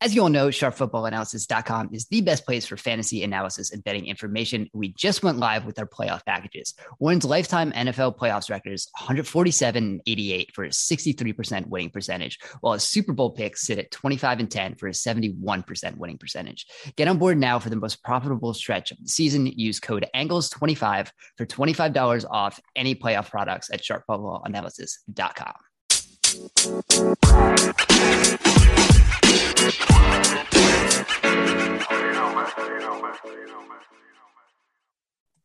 As you all know, sharpfootballanalysis.com is the best place for fantasy analysis and betting information. We just went live with our playoff packages. Warren's lifetime NFL playoffs record is 147 and 88 for a 63% winning percentage, while his Super Bowl picks sit at 25 and 10 for a 71% winning percentage. Get on board now for the most profitable stretch of the season. Use code ANGLES25 for $25 off any playoff products at sharpfootballanalysis.com.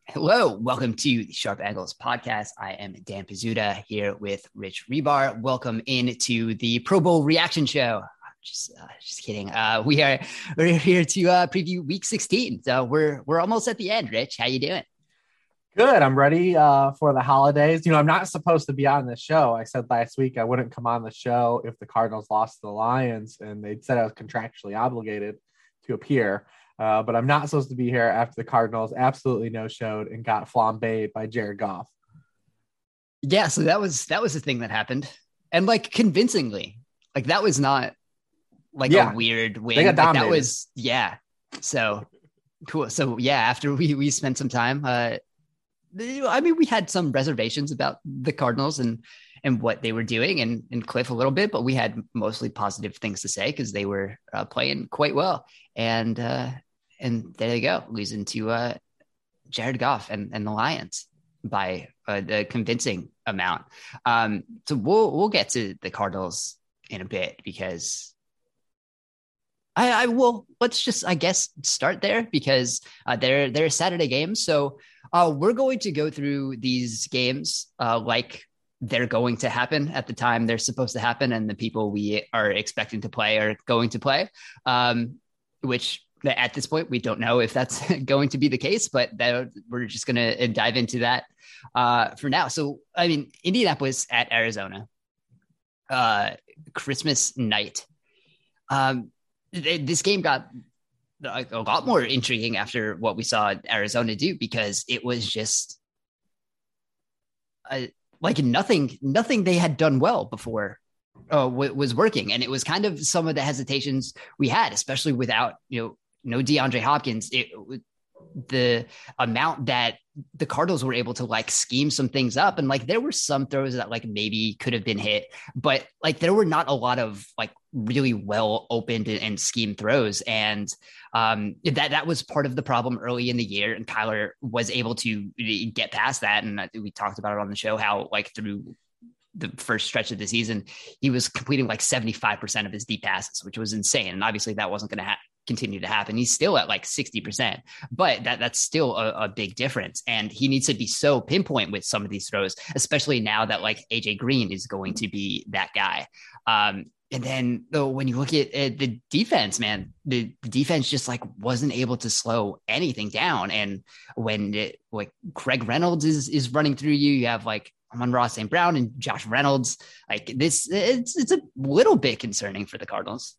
Hello, welcome to the Sharp Angles podcast. I am Dan Pizzuta here with Rich Hribar. Welcome into the Pro Bowl reaction show. Just, uh, just kidding. Uh, we are we're here to uh, preview Week 16. So we're we're almost at the end. Rich, how you doing? Good. I'm ready uh, for the holidays. You know, I'm not supposed to be on the show. I said last week I wouldn't come on the show if the Cardinals lost to the Lions, and they said I was contractually obligated to appear. Uh, but I'm not supposed to be here after the Cardinals absolutely no showed and got flambéed by Jared Goff. Yeah, so that was that was the thing that happened, and like convincingly, like that was not like yeah. a weird win. They got like, that was yeah. So cool. So yeah, after we we spent some time, uh, I mean, we had some reservations about the Cardinals and and what they were doing, and and Kliff a little bit, but we had mostly positive things to say because they were uh, playing quite well. And uh, and there you go, losing to uh, Jared Goff and and the Lions by uh, the convincing amount. Um, so we'll we'll get to the Cardinals in a bit because I, I will let's just I guess start there because uh, they're they're Saturday games. So uh, we're going to go through these games uh, like they're going to happen at the time they're supposed to happen, and the people we are expecting to play are going to play. Um, which at this point we don't know if that's going to be the case, but that, we're just going to uh, dive into that uh, for now. So I mean, Indianapolis at Arizona, uh, Christmas night. Um, this game got a lot more intriguing after what we saw Arizona do because it was just uh, like nothing, nothing they had done well before uh, w- was working, and it was kind of some of the hesitations we had, especially without you know no DeAndre Hopkins. It the amount that the Cardinals were able to like scheme some things up. And like there were some throws that like maybe could have been hit, but like there were not a lot of like really well opened and, and throws. And um, that that was part of the problem early in the year. And Kyler was able to get past that. And we talked about it on the show how like through the first stretch of the season, he was completing like 75% of his deep passes, which was insane. And obviously that wasn't going to ha- continue to happen. He's still at like 60%, but that, that's still a, a, big difference. And he needs to be so pinpoint with some of these throws, especially now that like AJ Green is going to be that guy. Um, and then though, when you look at, at the defense, man, the, the, defense just like wasn't able to slow anything down. And when it, like Craig Reynolds is, is running through you, you have like Amon-Ra St. Brown and Josh Reynolds, like this, it's, it's a little bit concerning for the Cardinals.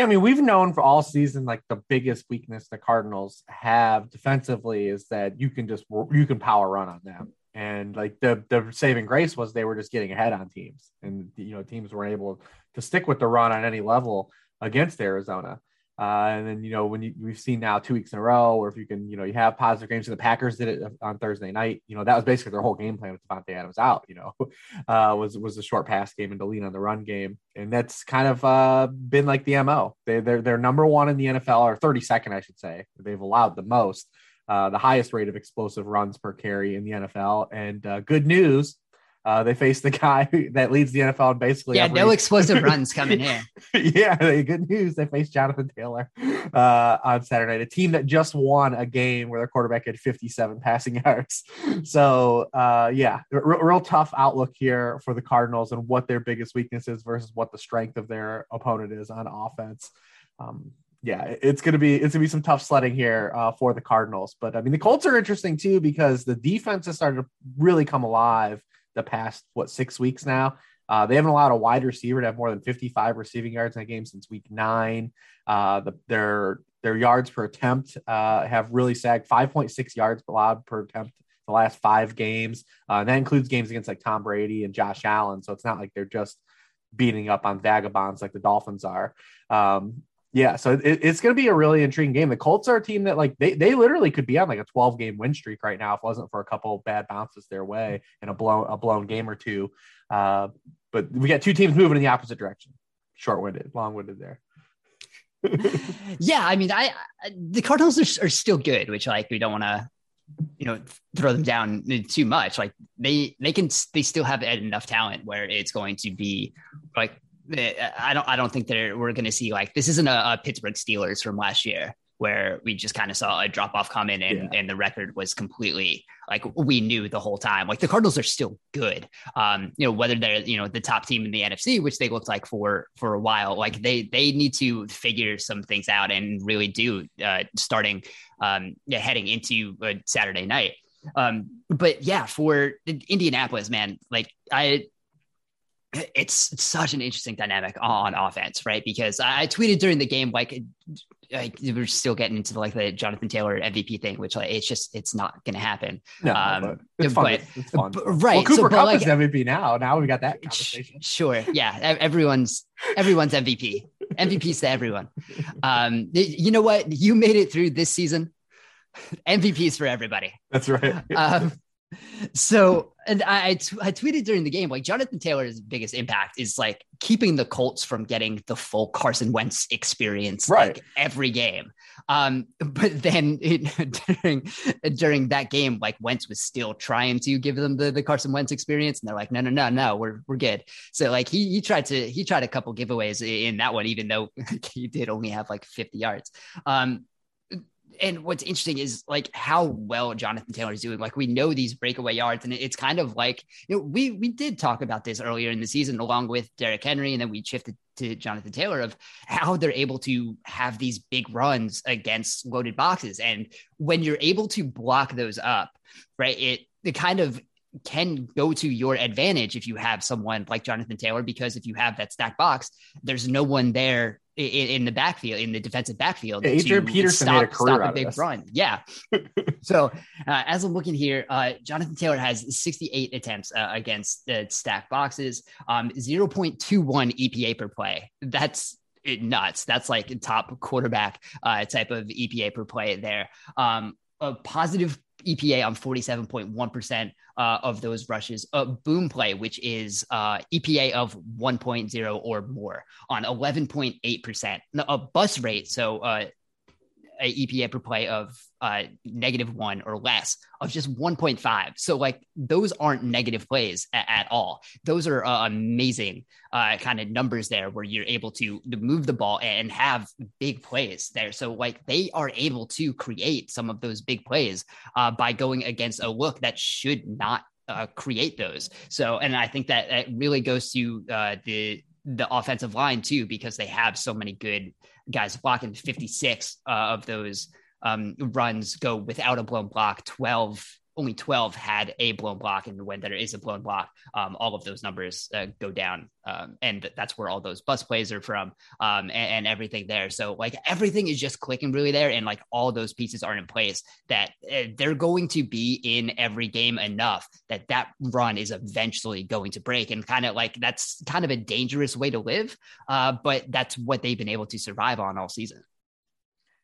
Yeah, I mean, we've known for all season like the biggest weakness the Cardinals have defensively is that you can just you can power run on them, and like the the saving grace was they were just getting ahead on teams, and you know teams weren't able to stick with the run on any level against Arizona. Uh, and then you know when you, we've seen now two weeks in a row, or if you can, you know, you have positive games. So the Packers did it on Thursday night. You know that was basically their whole game plan with Davante Adams out. You know, uh, was was a short pass game and to lean on the run game, and that's kind of uh, been like the mo. They they're they're number one in the NFL, or 32nd, I should say. They've allowed the most, uh, the highest rate of explosive runs per carry in the NFL. And uh, good news, uh, they face the guy that leads the NFL basically. Yeah, every... no explosive runs coming here. yeah, good news. They face Jonathan Taylor uh, on Saturday, a team that just won a game where their quarterback had 57 passing yards. So, uh, yeah, r- real tough outlook here for the Cardinals and what their biggest weakness is versus what the strength of their opponent is on offense. Um, yeah, it's gonna be it's gonna be some tough sledding here uh, for the Cardinals. But I mean, the Colts are interesting too because the defense has started to really come alive the past what six weeks now. Uh, they haven't allowed a wide receiver to have more than 55 receiving yards in a game since week nine. Uh, the, their their yards per attempt uh, have really sagged 5.6 yards allowed per attempt the last five games. Uh, and that includes games against like Tom Brady and Josh Allen. So it's not like they're just beating up on vagabonds like the Dolphins are. Um, yeah, so it, it's going to be a really intriguing game. The Colts are a team that like they they literally could be on like a 12 game win streak right now if it wasn't for a couple bad bounces their way and a blown a blown game or two. Uh, but we got two teams moving in the opposite direction. Short winded, long winded there. yeah, I mean, I, I the Cardinals are, are still good, which like we don't want to you know throw them down too much like they they can they still have enough talent where it's going to be like i don't i don't think that we're going to see like this isn't a, a, pittsburgh steelers from last year where we just kind of saw a drop off coming and, yeah. and the record was completely like we knew the whole time. Like the Cardinals are still good. Um, you know, whether they're, you know, the top team in the NFC, which they looked like for for a while, like they they need to figure some things out and really do uh starting um yeah, heading into Saturday night. Um, but yeah, for Indianapolis, man, like I it's, it's such an interesting dynamic on offense, right? Because I tweeted during the game, like like we're still getting into the, like the Jonathan Taylor MVP thing, which like it's just it's not going to happen. No, um, but it's fun. But, it's fun. But, right. Well, Cooper so, Kupp like, is MVP now. Now we got that conversation. Sure. Yeah. Everyone's everyone's MVP. MVPs to everyone. Um, you know what? You made it through this season. MVPs for everybody. That's right. um, so and I, I, t- I tweeted during the game like Jonathan Taylor's biggest impact is like keeping the Colts from getting the full Carson Wentz experience right like, every game. Um, but then it, during during that game, like Wentz was still trying to give them the, the Carson Wentz experience, and they're like, no, no, no, no, we're we're good. So like he he tried to he tried a couple giveaways in that one, even though he did only have like 50 yards. Um, and what's interesting is like how well Jonathan Taylor is doing. Like we know these breakaway yards, and it's kind of like you know we we did talk about this earlier in the season along with Derrick Henry, and then we shifted to Jonathan Taylor of how they're able to have these big runs against loaded boxes, and when you're able to block those up, right? It it kind of can go to your advantage if you have someone like Jonathan Taylor, because if you have that stack box, there's no one there in, in the backfield, in the defensive backfield. Yeah, Adrian Peterson stop, made a career stop a big run. Yeah. so uh, as I'm looking here, uh, Jonathan Taylor has 68 attempts uh, against the stack boxes, um, 0.21 EPA per play. That's nuts. That's like top quarterback uh, type of EPA per play there. Um, a positive EPA on 47.1% uh, of those rushes. A boom play, which is uh, EPA of 1.0 or more on 11.8%. A bust rate, so uh, a EPA per play of uh, negative one or less of just 1.5. So like those aren't negative plays at, at all. Those are uh, amazing uh, kind of numbers there where you're able to, to move the ball and have big plays there. So like they are able to create some of those big plays uh, by going against a look that should not uh, create those. So, and I think that that really goes to uh, the the offensive line too, because they have so many good guys blocking 56 uh, of those um, runs go without a blown block, 12 only 12 had a blown block and when there is a blown block um, all of those numbers uh, go down um, and that's where all those bust plays are from um, and, and, everything there. So like everything is just clicking really there and like all those pieces are in place that uh, they're going to be in every game enough that that run is eventually going to break and kind of like that's kind of a dangerous way to live uh, but that's what they've been able to survive on all season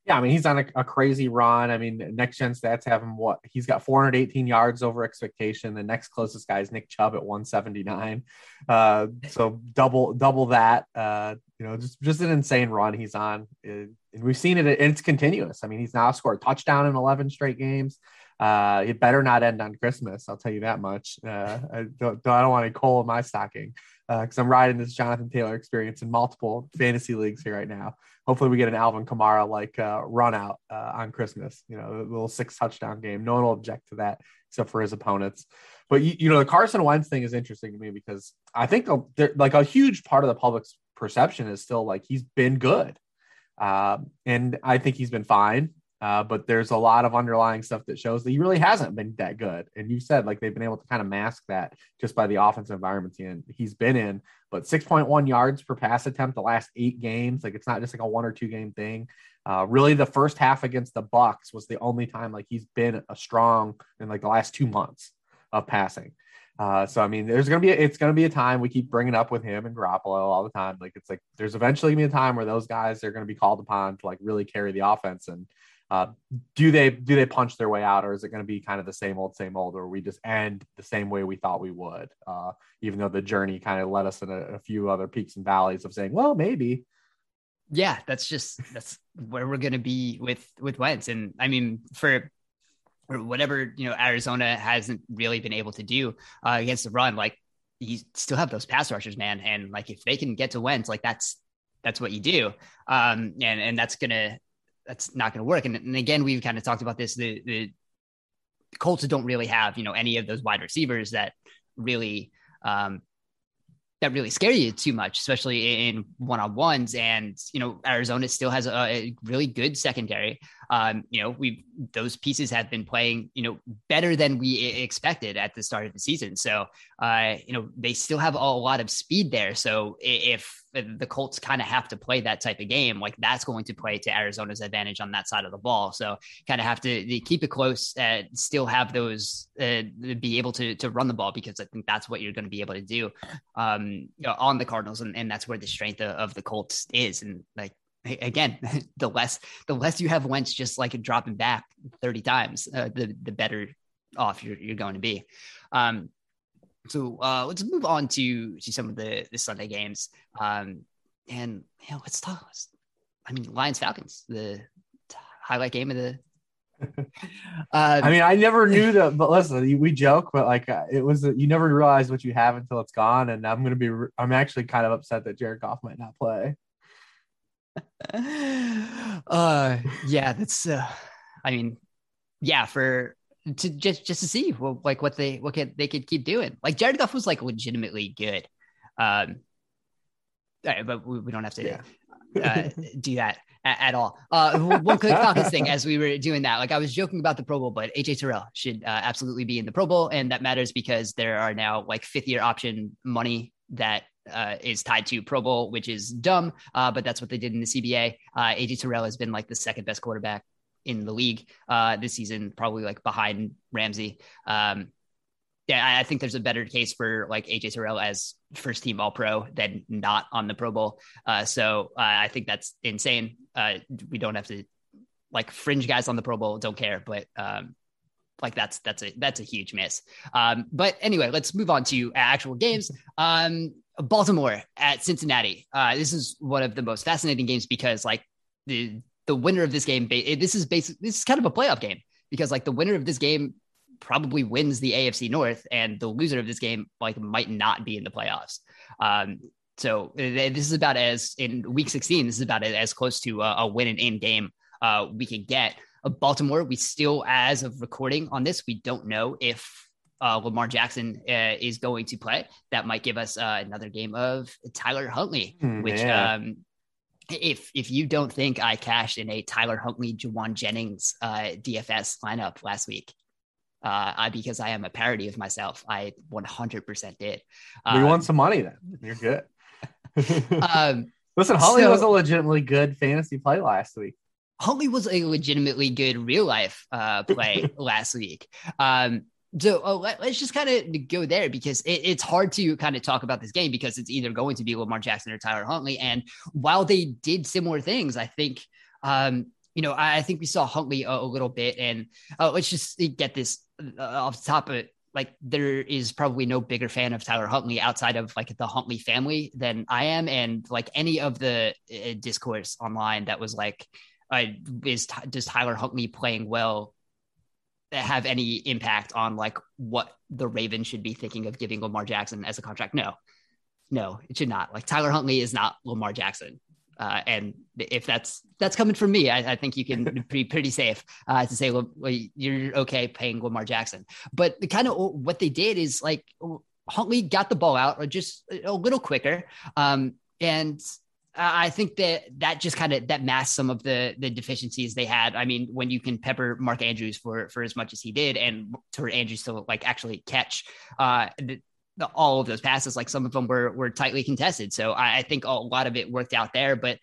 yeah, I mean he's on a, a, crazy run. I mean, next gen stats have him what he's got 418 yards over expectation. The next closest guy is Nick Chubb at 179. Uh, so double double that. Uh, you know, just just an insane run he's on, and we've seen it. And it's continuous. I mean, he's now scored a touchdown in 11 straight games. Uh, it better not end on Christmas. I'll tell you that much. Uh, I don't, I don't want any coal in my stocking because uh, I'm riding this Jonathan Taylor experience in multiple fantasy leagues here right now. Hopefully, we get an Alvin Kamara like uh, run out uh, on Christmas. You know, a little six touchdown game. No one will object to that except for his opponents. But you, you know, the Carson Wentz thing is interesting to me because I think like a huge part of the public's perception is still like he's been good, um, and I think he's been fine. Uh, but there's a lot of underlying stuff that shows that he really hasn't been that good. And you said like they've been able to kind of mask that just by the offensive environment he he's been in. But 6.1 yards per pass attempt the last eight games. Like it's not just like a one or two game thing. Uh, really, the first half against the Bucs was the only time like he's been a strong in like the last two months of passing. Uh, so I mean, there's gonna be a, it's gonna be a time we keep bringing up with him and Garoppolo all the time. Like it's like there's eventually gonna be a time where those guys are gonna be called upon to like really carry the offense. And uh, do they do they punch their way out, or is it gonna be kind of the same old same old, or we just end the same way we thought we would? Uh, even though the journey kind of led us in a, a few other peaks and valleys of saying, well, maybe. Yeah, that's just that's where we're gonna be with with Wentz, and I mean for or whatever you know Arizona hasn't really been able to do uh, against the run. Like you still have those pass rushers, man, and like if they can get to Wentz, like that's that's what you do, um, and and that's gonna that's not gonna work. And, and again, we've kind of talked about this. The the Colts don't really have you know any of those wide receivers that really um, that really scare you too much, especially in one on ones. And you know, Arizona still has a, a really good secondary. Um, you know, we those pieces have been playing, you know, better than we expected at the start of the season. So, uh, you know, they still have a lot of speed there. So if the Colts kind of have to play that type of game, like that's going to play to Arizona's advantage on that side of the ball. So kind of have to keep it close, and still have those uh, be able to to run the ball because I think that's what you're going to be able to do um, on the Cardinals, and, and that's where the strength of, of the Colts is. And like again, the less the less you have Wentz just like dropping back 30 times, uh, the the better off you're, you're going to be. Um, so uh, let's move on to to some of the the Sunday games. Um, and you know, let's talk. I mean, Lions Falcons, the highlight game of the. Uh, I mean, I never knew that, but listen, we joke, but like uh, it was, you never realize what you have until it's gone. And I'm going to be, I'm actually kind of upset that Jared Goff might not play. uh yeah that's uh i mean yeah for to just just to see well, like what they what could they could keep doing. Like jared goff was like legitimately good. Um but we, we don't have to yeah. uh, do that at, at, all. Uh one quick Falcons thing as we were doing that. Like i was joking about the pro bowl but aj terrell should uh, absolutely be in the pro bowl and that matters because there are now like fifth year option money that uh, is tied to Pro Bowl, which is dumb, uh, but that's what they did in the CBA. Uh, AJ Terrell has been like the second best quarterback in the league uh, this season, probably like behind Ramsey. Um, yeah, I think there's a better case for like AJ Terrell as first team All Pro than not on the Pro Bowl. Uh, so uh, I think that's insane. we don't have to like fringe guys on the Pro Bowl don't care, but um, like that's that's a that's a huge miss. Um, but anyway, let's move on to actual games. Um, Baltimore at Cincinnati. Uh, this is one of the most fascinating games because like the the winner of this game, this is basically this is kind of a playoff game because like the winner of this game probably wins the AFC North, and the loser of this game like might not be in the playoffs. Um, so this is about as in Week 16. This is about as close to a, a win and in game uh, we can get. Baltimore, we still, as of recording on this, we don't know if uh, Lamar Jackson uh, is going to play. That might give us uh, another game of Tyler Huntley, mm, which yeah. um, if if you don't think I cashed in a Tyler Huntley, Jauan Jennings uh, DFS lineup last week, uh, I, because I am a parody of myself, I 100% did. we want um, some money then. You're good. um, Listen, Huntley so, was a legitimately good fantasy play last week. Huntley was a legitimately good real life uh, play last week. Um, so uh, let, us just kind of go there because it, it's hard to kind of talk about this game because it's either going to be Lamar Jackson or Tyler Huntley. And while they did similar things, I think, um, you know, I, I, think we saw Huntley a, a little bit. And uh, let's just get this uh, off the top of like there is probably no bigger fan of Tyler Huntley outside of like the Huntley family than I am, and like any of the uh, discourse online that was like, uh, is does Tyler Huntley playing well have any impact on like what the Ravens should be thinking of giving Lamar Jackson as a contract? No, no, it should not. Like Tyler Huntley is not Lamar Jackson. Uh, and if that's that's coming from me, I, I think you can be pretty safe uh, to say well, you're okay paying Lamar Jackson. But the kind of what they did is like Huntley got the ball out just a little quicker, um, and I think that that just kind of that masked some of the the deficiencies they had. I mean, when you can pepper Mark Andrews for for as much as he did, and for Andrews to like actually catch uh, the, the, all of those passes, like some of them were were tightly contested. So I, I think a lot of it worked out there. But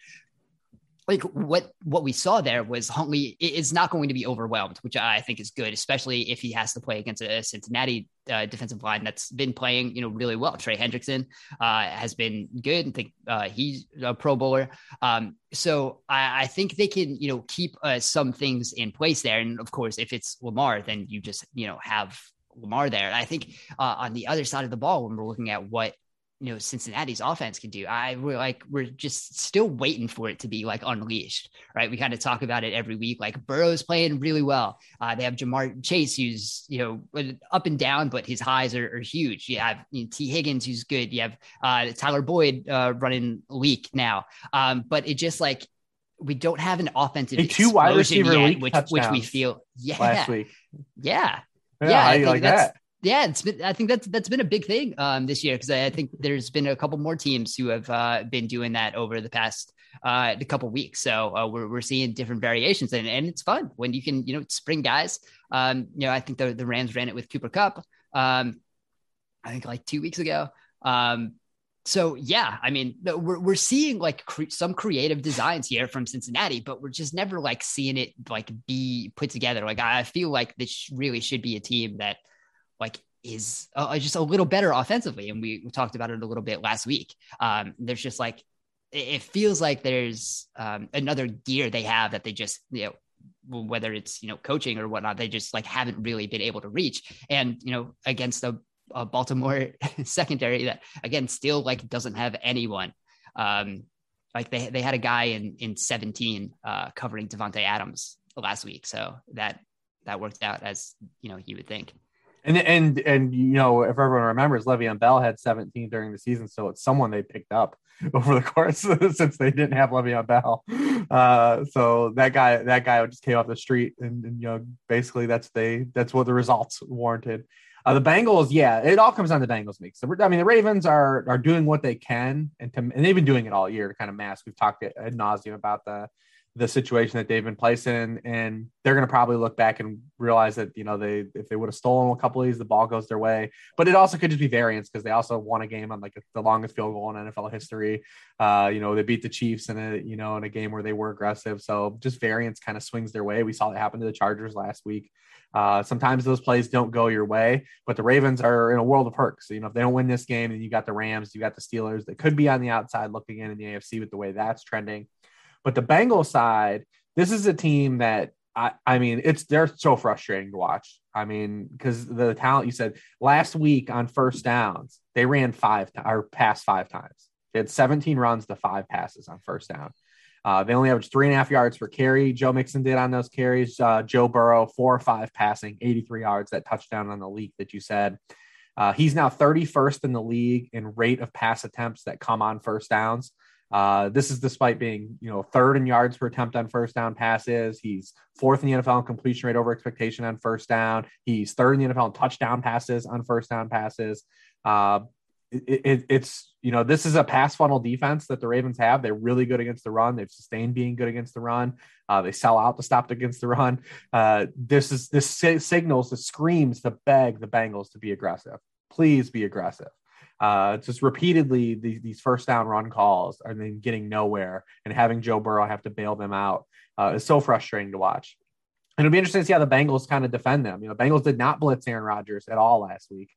like what what we saw there was Huntley is not going to be overwhelmed, which I think is good, especially if he has to play against a Cincinnati uh, defensive line that's been playing, you know, really well. Trey Hendrickson uh, has been good. and think uh, he's a Pro Bowler. Um, so I, I, think they can, you know, keep uh, some things in place there. And of course, if it's Lamar, then you just, you know, have Lamar there. And I think uh, on the other side of the ball, when we're looking at what you know Cincinnati's offense can do. I we're like we're just still waiting for it to be like unleashed, right? We kind of talk about it every week. Like Burrow's playing really well. Uh, they have Ja'Marr Chase, who's you know up and down, but his highs are, are huge. You have you know, Tee Higgins, who's good. You have uh, Tyler Boyd uh, running leak now, um, but it just like we don't have an offensive two wide receiver yet, which which we feel yeah last week yeah yeah, yeah I think like that's, that yeah, it's been. I think that's that's been a big thing um, this year because I, I, think there's been a couple more teams who have uh, been doing that over the past uh, couple weeks. So uh, we're we're seeing different variations and, and it's fun when you can you know spring guys. Um, you know, I think the the Rams ran it with Cooper Kupp. Um, I think like two weeks ago. Um, so yeah, I mean, we're we're seeing like cre- some creative designs here from Cincinnati, but we're just never like seeing it like be put together. Like I feel like this really should be a team that like is uh, just a little better offensively. And we, we, talked about it a little bit last week. Um, there's just like, it, feels like there's um, another gear they have that they just, you know, whether it's, you know, coaching or whatnot, they just like haven't really been able to reach. And, you know, against a, a Baltimore secondary that again, still like doesn't have anyone. Um, like they, they had a guy in, in 17 uh, covering Davante Adams last week. So that, that worked out as, you know, you would think. And and and you know, if everyone remembers, Le'Veon Bell had 17 during the season, so it's someone they picked up over the course since they didn't have Le'Veon Bell. Uh, so that guy, that guy just came off the street, and, and, you know, basically that's they that's what the results warranted. Uh, the Bengals, yeah, it all comes down to Bengals mix. I mean, the Ravens are are doing what they can, and to, and they've been doing it all year to kind of mask. We've talked ad nauseum about the the situation that they've been placed in, and they're going to probably look back and realize that you know they if they would have stolen a couple of these, the ball goes their way. But it also could just be variance because they also won a game on like the longest field goal in NFL history. Uh, you know, they beat the Chiefs in a you know in a game where they were aggressive, so just variance kind of swings their way. We saw that happen to the Chargers last week. Uh, sometimes those plays don't go your way, but the Ravens are in a world of perks. So, you know, if they don't win this game, then you got the Rams, you got the Steelers that could be on the outside looking in in the AFC with the way that's trending. But the Bengals side, this is a team that I, I mean, it's they're so frustrating to watch. I mean, because the talent you said last week on first downs, they ran five to, or passed five times. They had 17 runs to five passes on first down. Uh, they only averaged three and a half yards per carry. Joe Mixon did on those carries. Uh, Joe Burrow, four or five passing, 83 yards, that touchdown on the leak that you said. Uh, he's now 31st in the league in rate of pass attempts that come on first downs. Uh, this is despite being, you know, third in yards per attempt on first down passes. He's fourth in the NFL in completion rate over expectation on first down. He's third in the NFL in touchdown passes on first down passes. Uh, it, it, it's you know this is a pass funnel defense that the Ravens have. They're really good against the run. They've sustained being good against the run. Uh, they sell out to stop against the run. Uh, this is this signals, this screams the beg the Bengals to be aggressive. Please be aggressive uh, just repeatedly these, these first down run calls and then getting nowhere and having Joe Burrow have to bail them out uh, is so frustrating to watch. And it'll be interesting to see how the Bengals kind of defend them. You know, Bengals did not blitz Aaron Rodgers at all last week.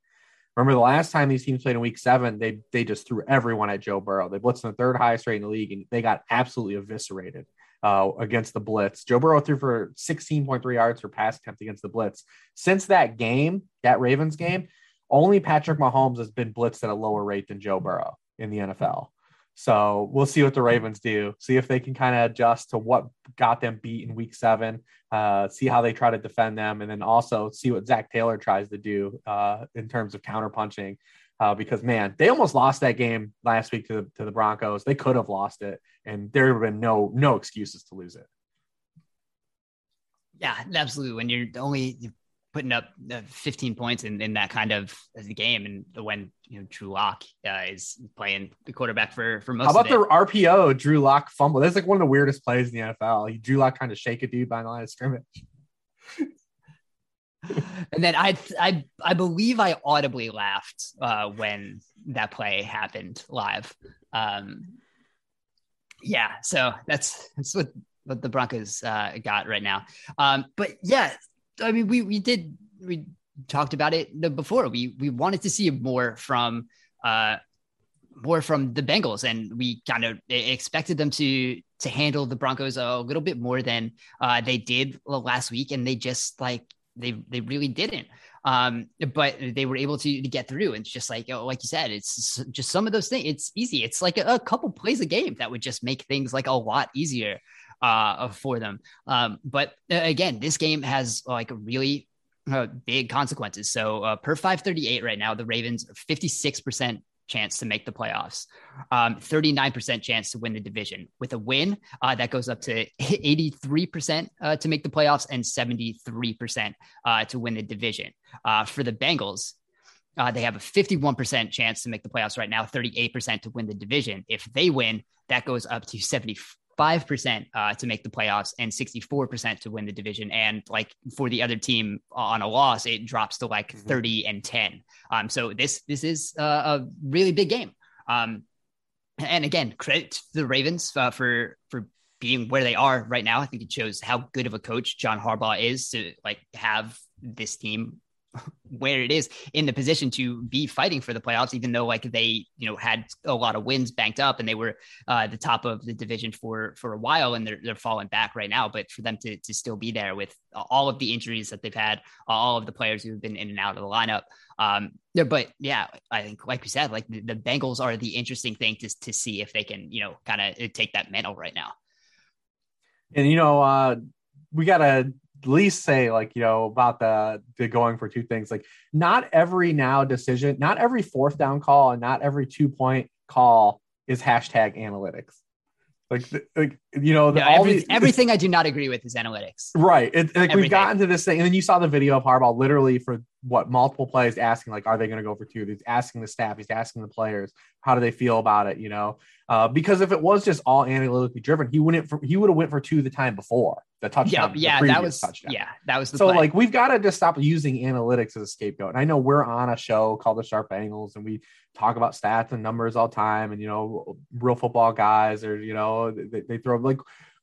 Remember the last time these teams played in week seven, they they just threw everyone at Joe Burrow. They blitzed the third highest rate in the league and they got absolutely eviscerated uh, against the blitz. Joe Burrow threw for 16.3 yards per pass attempt against the blitz. Since that game, that Ravens game, only Patrick Mahomes has been blitzed at a lower rate than Joe Burrow in the NFL. So we'll see what the Ravens do. See if they can kind of adjust to what got them beat in week seven. Uh, see how they try to defend them, and then also see what Zac Taylor tries to do uh, in terms of counterpunching. Uh, because man, they almost lost that game last week to the, to the Broncos. They could have lost it, and there would have been no no excuses to lose it. Yeah, absolutely. When you're the only putting up uh, 15 points in, in that kind of game and when you know Drew Lock uh, is playing the quarterback for for most. How about the RPO Drew Lock fumble? That's like one of the weirdest plays in the NFL. He Drew Lock kind of shake a dude by the line of scrimmage. and then I I I believe I audibly laughed uh, when that play happened live. Um, Yeah, so that's that's what what the Broncos uh, got right now. Um, but yeah, I mean, we we did we talked about it before. We we wanted to see more from uh, more from the Bengals, and we kind of expected them to to handle the Broncos a little bit more than uh, they did last week, and they just like they they really didn't. Um, but they were able to, to get through. And it's just like, oh, like you said, it's just some of those things. It's easy. It's like a, a couple plays a game that would just make things like a lot easier uh, for them. Um, but uh, again, this game has like really uh, big consequences. So uh, per 538 right now, the Ravens are 56% chance to make the playoffs, um, 39% chance to win the division. With a win, uh, that goes up to 83% uh, to make the playoffs and 73% uh, to win the division. Uh, for the Bengals, uh, they have a 51% chance to make the playoffs right now, 38% to win the division. If they win, that goes up to 70, 5% uh, to make the playoffs and 64% to win the division. And like for the other team on a loss, it drops to like mm-hmm. 30 and 10. Um, so this, this is uh, a really big game. Um, and again, credit to the Ravens uh, for, for being where they are right now. I think it shows how good of a coach John Harbaugh is to like have this team where it is in the position to be fighting for the playoffs, even though like they, you know, had a lot of wins banked up and they were uh, the top of the division for for a while and they're they're falling back right now. But for them to to still be there with all of the injuries that they've had, all of the players who've been in and out of the lineup. Um, yeah, but yeah, I think like we said, like the, the Bengals are the interesting thing to to see if they can, you know, kind of take that mantle right now. And you know, uh, we gotta at least say like you know about the the going for two things. Like not every now decision not every fourth down call and not every two point call is hashtag analytics. Like, like you know, the, every, these, everything I do not agree with is analytics. Right. It, like everything. we've gotten to this thing, and then you saw the video of Harbaugh literally for what multiple plays asking, like, are they going to go for two? He's asking the staff, he's asking the players, how do they feel about it? You know, uh, because if it was just all analytically driven, he wouldn't. For, he would have went for two the time before the touchdown. Yeah, yeah, that was touchdown. Yeah, that was the so. Play. Like we've got to just stop using analytics as a scapegoat. And I know we're on a show called the Sharp Angles, and we talk about stats and numbers all time and you know real football guys or you know they, they throw like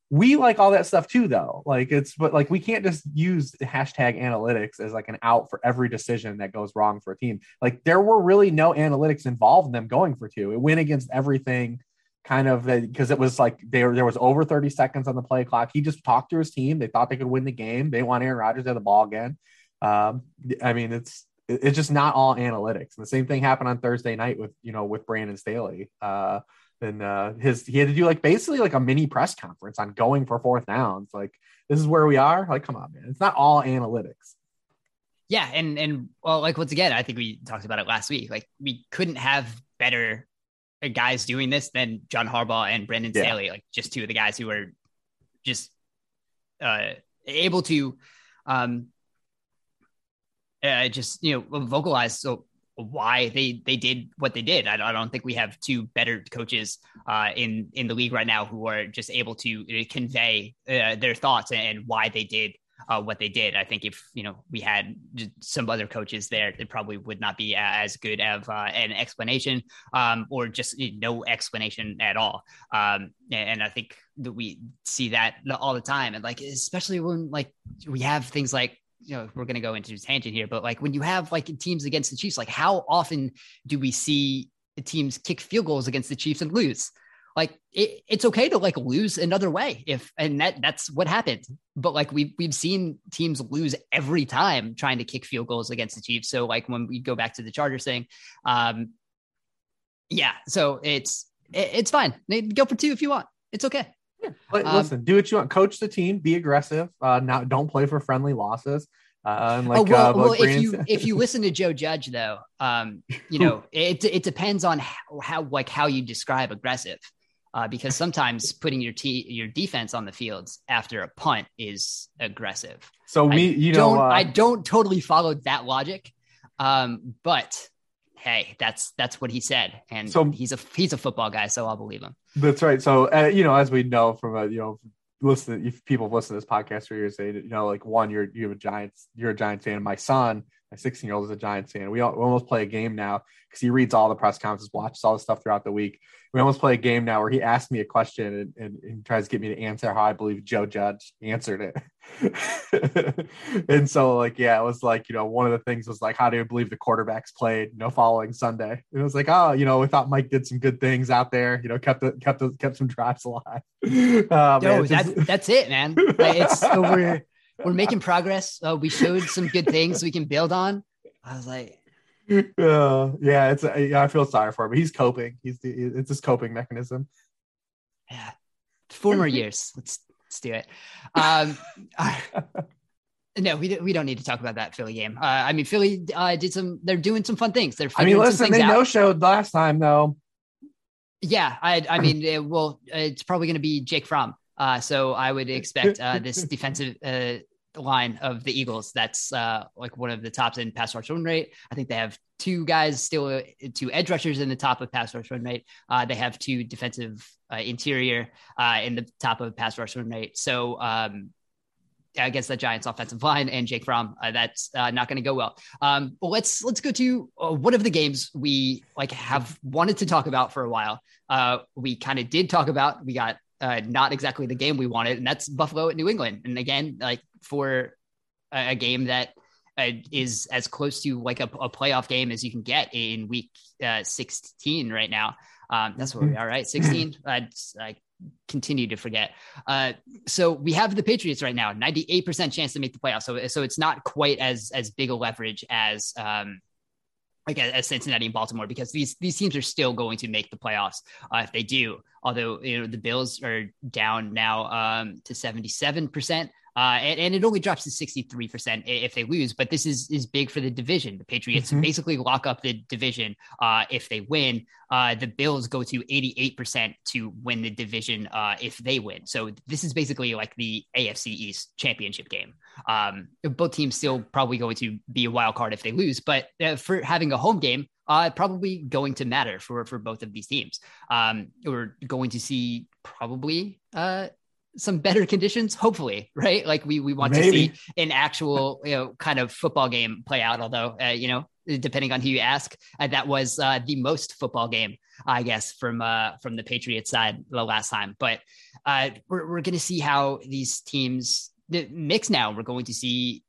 we like all that stuff too though. Like it's but like we can't just use hashtag analytics as like an out for every decision that goes wrong for a team. Like there were really no analytics involved in them going for two. It went against everything kind of because it was like there there was over 30 seconds on the play clock. He just talked to his team. They thought they could win the game. They want aaron rodgers to have the ball again. Um, i mean it's it's just not all analytics. And the same thing happened on Thursday night with you know with Brandon Staley. Uh, and uh, his he had to do like basically like a mini press conference on going for fourth downs. Like this is where we are. Like come on, man, it's not all analytics. Yeah, and and well, like once again, I think we talked about it last week. Like we couldn't have better guys doing this than John Harbaugh and Brandon yeah. Staley. Like just two of the guys who were just uh, able to um, uh, just you know vocalize so why they they did what they did. I, I don't think we have two better coaches uh, in in the league right now who are just able to uh, convey uh, their thoughts and why they did uh, what they did. I think if you know we had some other coaches there, it probably would not be as good of uh, an explanation, um, or just no explanation at all. Um, and I think that we see that all the time, and like especially when like we have things like you know, we're going to go into tangent here, but like when you have like teams against the Chiefs, like how often do we see teams kick field goals against the Chiefs and lose? Like it, it's okay to like lose another way if, and that that's what happened. But like we've, we've seen teams lose every time trying to kick field goals against the Chiefs. So like when we go back to the Chargers thing, um, yeah, so it's, it, it's fine. Go for two if you want. It's okay. Yeah. Um, listen, do what you want. Coach the team. Be aggressive. Uh, now don't play for friendly losses. Uh, like, oh, well, uh, well if you if you listen to Joe Judge though, um, you know it it depends on how, how like how you describe aggressive, uh, because sometimes putting your t- your defense on the fields after a punt is aggressive. So me, you know, uh, I don't totally follow that logic, um, but hey, that's that's what he said, and so, he's a he's a football guy, so I'll believe him. That's right. So uh, you know, as we know from a you know listen if people listen to this podcast for years they you know like one you're you have a giants you're a giants fan my son My 16 year old is a Giants fan. We, all, we almost play a game now because he reads all the press conferences, watches all the stuff throughout the week. We almost play a game now where he asks me a question and, and, and tries to get me to answer how I believe Joe Judge answered it. and so, like, yeah, it was like, you know, one of the things was like, how do you believe the quarterbacks played, you know, following Sunday? And it was like, oh, you know, we thought Mike did some good things out there, you know, kept the, kept the, kept some drives alive. Uh, Yo, man, just... that, that's it, man. Like, it's over we're making progress. Uh, we showed some good things we can build on. I was like, uh, yeah, it's uh, yeah, I feel sorry for him, but he's coping. He's it's his coping mechanism. Yeah, four more years. Let's let's do it. Um, no, we we don't need to talk about that Philly game. Uh, I mean, Philly uh, did some. They're doing some fun things. They're. I mean, listen, they no showed last time though. Yeah, I I mean, it, well, it's probably going to be Jake Fromm. Uh, so I would expect uh, this defensive uh, line of the Eagles that's uh, like one of the tops in pass rush run rate. I think they have two guys still, uh, two edge rushers in the top of pass rush run rate. Uh, they have two defensive interior in the top of pass rush run rate. So um, against the Giants offensive line and Jake Fromm. Uh, that's uh, not going to go well. Um, but let's let's go to uh, one of the games we like have wanted to talk about for a while. we kind of did talk about. We got uh, not exactly the game we wanted, and that's Buffalo at New England. And again, like for a, a game that uh, is as close to like a, a, playoff game as you can get in week uh, 16 right now. Um, that's where we are, right? 16. I, I continue to forget. Uh, so we have the Patriots right now, 98% chance to make the playoffs. So, so it's not quite as, as big a leverage as, um, like as Cincinnati and Baltimore, because these these teams are still going to make the playoffs uh, if they do. Although you know the Bills are down now um, to seventy seven percent. Uh, and, it only drops to 63% if they lose. But this is is big for the division. The Patriots mm-hmm. basically lock up the division uh, if they win. Uh, the Bills go to 88% to win the division uh, if they win. So this is basically like the AFC East championship game. Um, both teams still probably going to be a wild card if they lose, but uh, for having a home game, uh, probably going to matter for for both of these teams. Um, we're going to see probably uh, some better conditions, hopefully, right? Like we we want Maybe. to see an actual you know kind of football game play out. Although uh, you know, depending on who you ask, uh, that was uh, the most football game, I guess, from uh, from the Patriots side the last time. But uh, we're we're going to see how these teams the mix now. We're going to see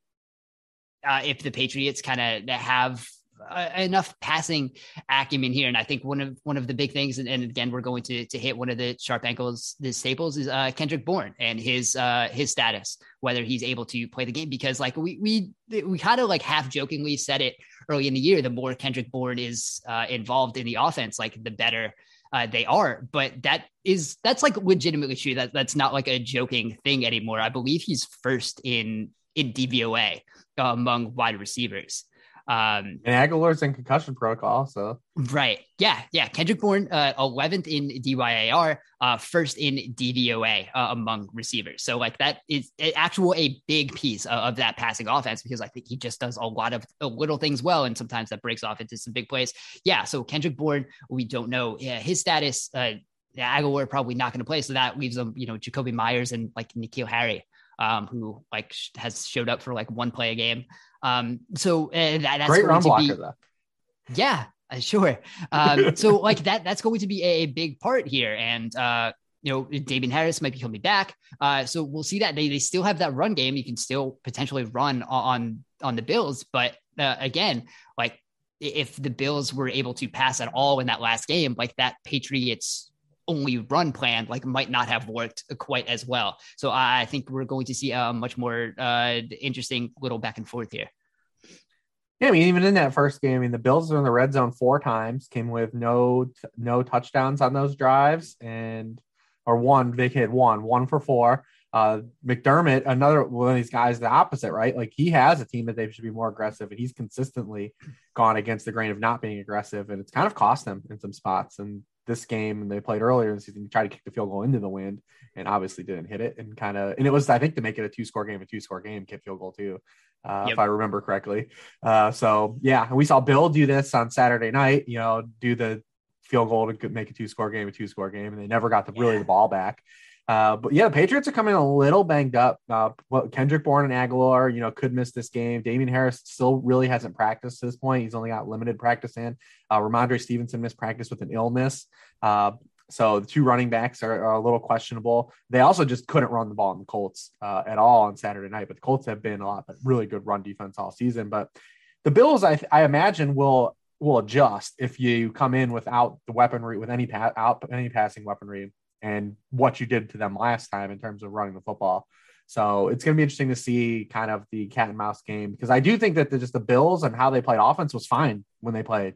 uh, if the Patriots kind of have uh, enough passing acumen here. And I think one of one of the big things, and, and, again, we're going to to hit one of the sharp angles, the staples is uh, Kendrick Bourne and his uh, his status, whether he's able to play the game. Because like we we we kind of like half jokingly said it early in the year, the more Kendrick Bourne is uh, involved in the offense, like the better. Uh, they are, but that is that's like legitimately true. That that's not like a joking thing anymore. I believe he's first in in DVOA uh, among wide receivers. Um, and Agholor's in concussion protocol, so right, yeah, yeah. Kendrick Bourne, uh, 11th in DYAR, uh, first in DVOA uh, among receivers. So like that is actual a big piece of, of, that passing offense because I think he just does a lot of uh, little things well, and sometimes that breaks off into some big plays. Yeah, so Kendrick Bourne, we don't know yeah, his status. Uh, Agholor probably not going to play, so that leaves them, you know, Jakobi Meyers and like N'Keal Harry um, who like has showed up for like one play a game. Um, so uh, that, that's great run blocker, be, though. Yeah, uh, sure. Um, so like that, that's going to be a, big part here, and uh, you know, Damien Harris might be coming back. Uh, so we'll see that they, they still have that run game. You can still potentially run on on the Bills, but uh, again, like if the Bills were able to pass at all in that last game, like that Patriots only run plan like might not have worked quite as well. So I think we're going to see a much more uh, interesting little back and forth here. Yeah, I mean, even in that first game, I mean, the Bills were in the red zone four times, came with no no touchdowns on those drives, and or one they hit one, one for four. Uh, McDermott, another one of these guys, the opposite, right? Like he has a team that they should be more aggressive, and he's consistently gone against the grain of not being aggressive, and it's kind of cost them in some spots. And this game and they played earlier in the season, tried to kick the field goal into the wind and obviously didn't hit it and kind of, and it was, I think to make it a two score game, a two score game, kick field goal too, uh, yep. if I remember correctly. Uh, so yeah, we saw Bill do this on Saturday night, you know, do the field goal to make a two score game, a two score game, and they never got the, yeah. really the ball back. Uh, but yeah, the Patriots are coming a little banged up. Uh, Kendrick Bourne and Agholor, you know, could miss this game. Damien Harris still really hasn't practiced to this point. He's only got limited practice in. Uh, Rhamondre Stevenson missed practice with an illness. Uh, so the two running backs are, are, a little questionable. They also just couldn't run the ball in the Colts uh, at all on Saturday night. But the Colts have been a lot, but really good run defense all season. But the Bills, I, I imagine, will will adjust if you come in without the weaponry, with any pa- out any passing weaponry, and what you did to them last time in terms of running the football. So it's going to be interesting to see kind of the cat and mouse game because I do think that the, just the Bills and how they played offense was fine when they played.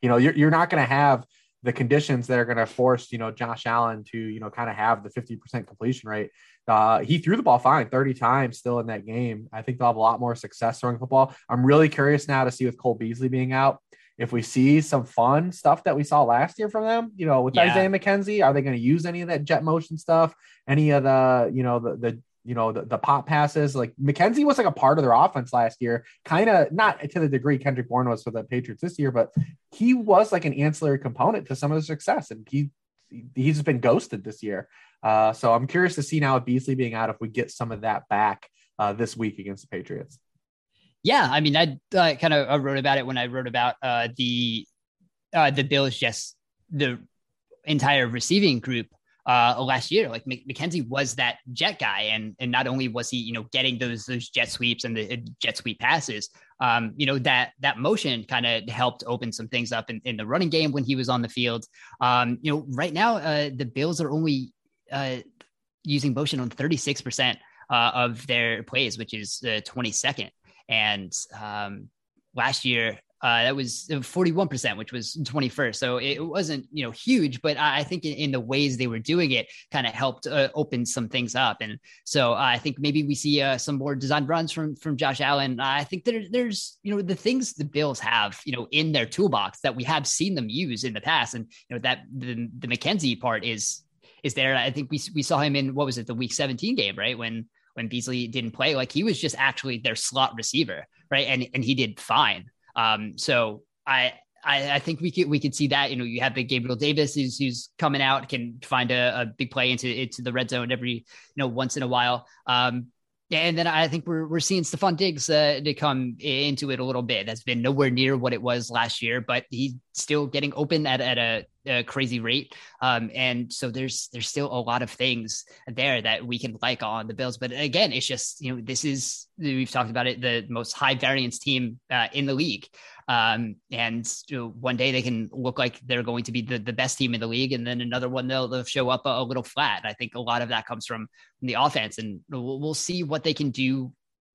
You know, you're, you're not going to have the conditions that are going to force, you know, Josh Allen to, you know, kind of have the 50% completion rate. Uh, he threw the ball fine 30 times still in that game. I think they'll have a lot more success throwing football. I'm really curious now to see with Cole Beasley being out, if we see some fun stuff that we saw last year from them, you know, with yeah. Isaiah McKenzie, are they going to use any of that jet motion stuff? Any of the, you know, the, the you know, the, the pop passes. Like McKenzie was like a part of their offense last year, kind of not to the degree Kendrick Bourne was for the Patriots this year, but he was like an ancillary component to some of the success. And he he's been ghosted this year. Uh, so I'm curious to see now with Beasley being out if we get some of that back uh, this week against the Patriots. Yeah, I mean, I uh, kind of wrote about it when I wrote about uh, the uh, the Bills, just the entire receiving group uh, last year. Like McKenzie was that jet guy, and and not only was he you know getting those those jet sweeps and the jet sweep passes, um, you know that that motion kind of helped open some things up in, in the running game when he was on the field. Um, you know, right now uh, the Bills are only uh, using motion on thirty six percent uh, of their plays, which is uh, twenty second. And um, last year uh, that was 41%, which was 21st. So it wasn't, you know, huge, but I think in, in the ways they were doing it kind of helped uh, open some things up. And so uh, I think maybe we see uh, some more design runs from, from Josh Allen. I think there, there's, you know, the things the Bills have, you know, in their toolbox that we have seen them use in the past. And, you know, that the, the McKenzie part is, is there. I think we, we saw him in, what was it, the week 17 game, right? When, when Beasley didn't play, like he was just actually their slot receiver, right? And, and he did fine. Um, so I, I, I, think we could we could see that. You know, you have the Gabriel Davis who's who's coming out, can find a, a big play into into the red zone every you know once in a while. Um, and then I think we're we're seeing Stefon Diggs uh, to come into it a little bit. That's been nowhere near what it was last year, but he's still getting open at, at a, a crazy rate. Um, and so there's there's still a lot of things there that we can like on the Bills. But again, it's just you know this is we've talked about it the most high variance team uh, in the league. Um, and you know, one day they can look like they're going to be the, the best team in the league, and then another one they'll, they'll show up a, a, little flat. I think a lot of that comes from, from the offense, and we'll, we'll see what they can do.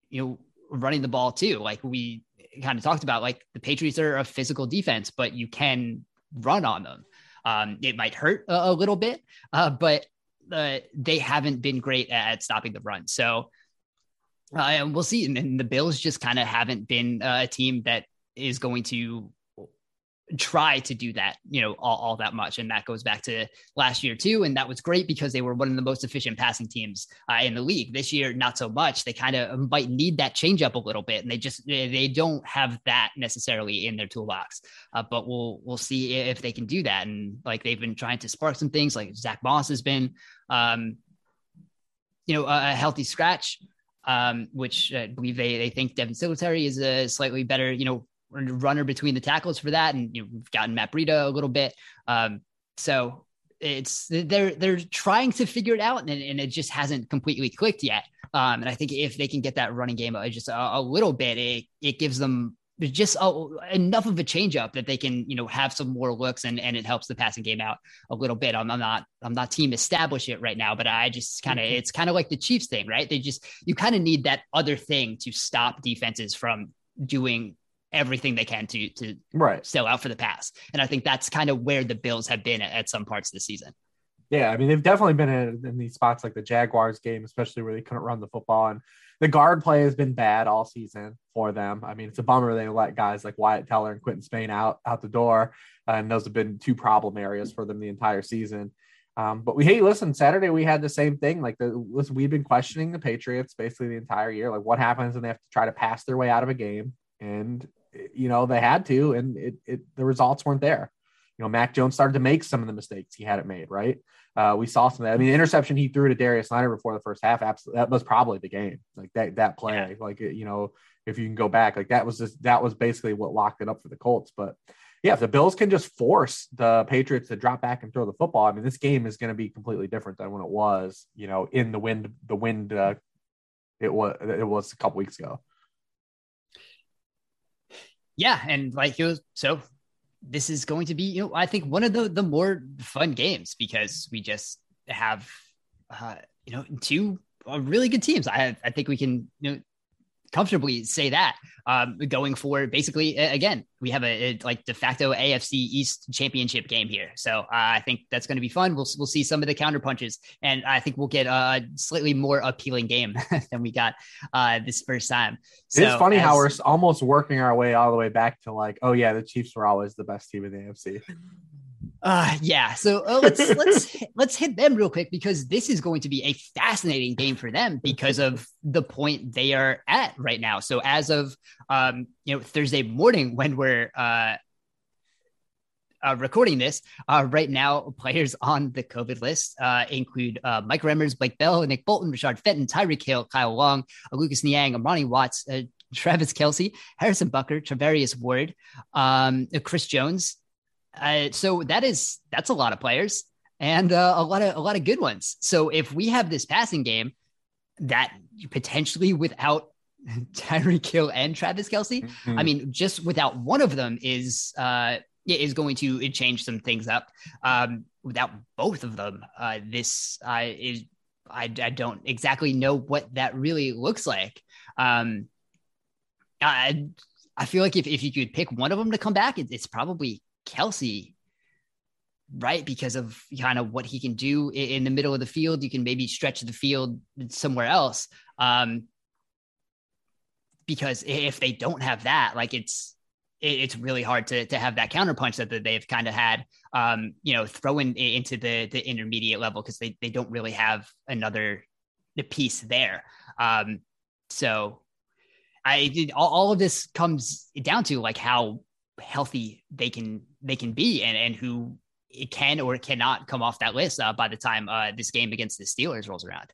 You know, running the ball too. Like we kind of talked about, like the Patriots are a physical defense, but you can run on them. Um, it might hurt a, a little bit, uh, but uh, they haven't been great at stopping the run. So uh, we'll see. And, and the Bills just kind of haven't been uh, a team that is going to try to do that, you know, all, all, that much. And that goes back to last year too. And that was great because they were one of the most efficient passing teams uh, in the league this year. Not so much. They kind of might need that change up a little bit. And they just, they don't have that necessarily in their toolbox, uh, but we'll, we'll see if they can do that. And like, they've been trying to spark some things like Zach Moss has been, um, you know, a, a healthy scratch. Um, which I believe they, they think Devin Singletary is a slightly better, you know, runner between the tackles for that, and you've gotten Matt Breida a little bit. Um, so it's they're they're trying to figure it out, and, and it just hasn't completely clicked yet. Um, and I think if they can get that running game just a, a little bit, it it gives them just a, enough of a change up that they can you know have some more looks and and it helps the passing game out a little bit. I'm, I'm not I'm not team establish it right now, but I just kind of mm-hmm. it's kind of like the Chiefs thing, right? They just you kind of need that other thing to stop defenses from doing everything they can to to right sell out for the pass. And I think that's kind of where the Bills have been at, at some parts of the season. Yeah, I mean they've definitely been in, in, these spots like the Jaguars game, especially where they couldn't run the football, and the guard play has been bad all season for them. I mean it's a bummer they let guys like Wyatt Teller and Quinton Spain out out the door, and those have been two problem areas for them the entire season. Um, but we hey, listen, Saturday we had the same thing. Like the listen, we've been questioning the Patriots basically the entire year. Like what happens when they have to try to pass their way out of a game, and you know, they had to, and it, it the results weren't there. You know, Mac Jones started to make some of the mistakes he hadn't made, right? Uh, we saw some. Of that. I mean, the interception he threw to Darius Snyder before the first half. Absolutely, that was probably the game. Like that that play. Yeah. Like you know, if you can go back, like that was just that was basically what locked it up for the Colts. But yeah, if the Bills can just force the Patriots to drop back and throw the football, I mean, this game is going to be completely different than when it was. You know, in the wind, the wind. Uh, it was it was a couple weeks ago. Yeah, and like was so this is going to be, you know, I think one of the the more fun games because we just have, uh, you know, two uh, really good teams. I I think we can you know comfortably say that um, going for basically again we have a, a, like de facto AFC East championship game here. So uh, I think that's going to be fun. We'll, we'll see some of the counter punches and I think we'll get a slightly more appealing game than we got uh, this first time. So, it's funny as, how we're almost working our way all the way back to like oh yeah the Chiefs were always the best team in the AFC uh yeah. So uh, let's let's let's hit them real quick because this is going to be a fascinating game for them because of the point they are at right now. So as of um you know Thursday morning when we're uh uh, recording this uh, right now, players on the COVID list uh, include uh, Mike Remmers, Blake Bell, Nick Bolton, Rashad Fenton, Tyreek Hill, Kyle Long, Lucas Niang, Armani Watts, uh, Travis Kelce, Harrison Butker, Charvarius Ward, um, Chris Jones, uh, so that is that's a lot of players and uh, a lot of a lot of good ones. So if we have this passing game that potentially without Tyreek Hill and Travis Kelce, mm-hmm. I mean, just without one of them is uh, is going to change some things up. Um, without both of them, uh, this uh, is I, I don't exactly know what that really looks like. Um, I I feel like if, if you could pick one of them to come back, it, it's probably Kelce, right? Because of kind of what he can do in the middle of the field. You can maybe stretch the field somewhere else. Um, because if they don't have that, like it's it's really hard to to have that counterpunch that, that they've kind of had, um, you know, throwing into the the intermediate level because they they don't really have another piece there. Um, so I all, all of this comes down to like how healthy they can they can be and and who it can or cannot come off that list uh, by the time uh, this game against the Steelers rolls around.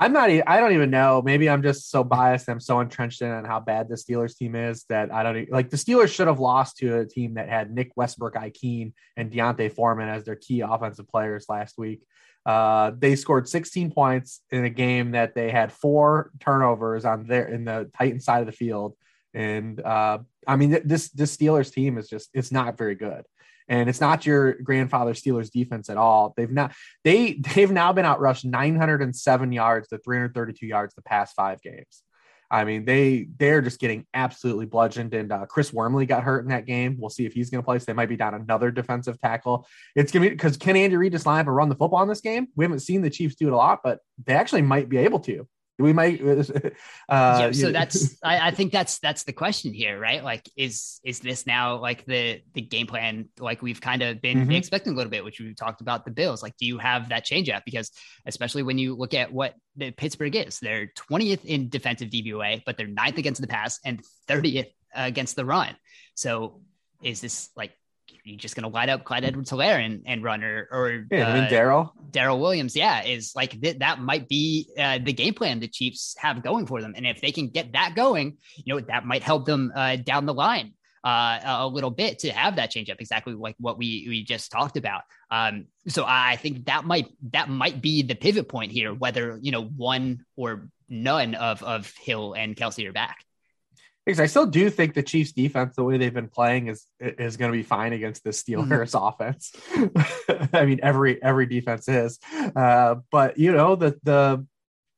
I'm not. I don't even know. Maybe I'm just so biased. I'm so entrenched in on how bad the Steelers team is that I don't like. The Steelers should have lost to a team that had Nick Westbrook-Ikhine and D'Onta Foreman as their key offensive players last week. Uh, they scored 16 points in a game that they had four turnovers on their in the Titan side of the field and uh, I mean, this this Steelers team is just it's not very good, and it's not your grandfather Steelers defense at all. They've not they they've now been outrushed 907 yards to 332 yards the past five games. I mean, they they're just getting absolutely bludgeoned. And uh, Chris Wormley got hurt in that game. We'll see if he's going to play. So they might be down another defensive tackle. It's going to be because can Andy Reid just line up and run the football in this game? We haven't seen the Chiefs do it a lot, but they actually might be able to we might uh, yeah, so that's I, I, think that's that's the question here right? Like is is this now like the the game plan like we've kind of been mm-hmm. expecting a little bit which we talked about the bills. Like do you have that change up? Because especially when you look at what the pittsburgh is they're 20th in defensive dvoa but they're ninth against the pass and 30th against the run. So is this like you just going to light up Clyde Edwards Helaire and, and run or, or yeah, uh, I mean, uh, Darrel, Darrel Williams. Yeah. Is like th- that might be uh, the game plan the Chiefs have going for them. And if they can get that going, you know, that might help them uh, down the line uh, a little bit to have that change up exactly like what we, we just talked about. Um, so I think that might, that might be the pivot point here, whether, you know, one or none of, of Hill and Kelce are back. Because I still do think the Chiefs defense, the way they've been playing, is is going to be fine against the Steelers mm-hmm. offense. I mean, every every defense is, uh, but you know the the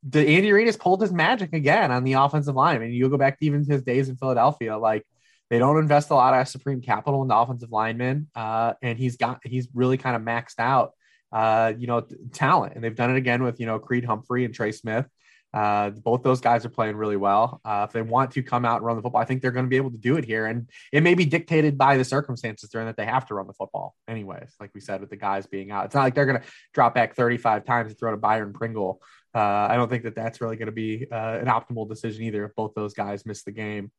the Andy Reid has pulled his magic again on the offensive line. I mean, you go back to even his days in Philadelphia, like they don't invest a lot of supreme capital in the offensive linemen, uh, and he's got he's really kind of maxed out, uh, you know, talent, and they've done it again with you know Creed Humphrey and Trey Smith. Uh, both those guys are playing really well. Uh, if they want to come out and run the football, I think they're going to be able to do it here. And it may be dictated by the circumstances during that they have to run the football, anyways. Like we said, with the guys being out, it's not like they're going to drop back 35 times and throw to Byron Pringle. Uh, I don't think that that's really going to be uh, an optimal decision either if both those guys miss the game.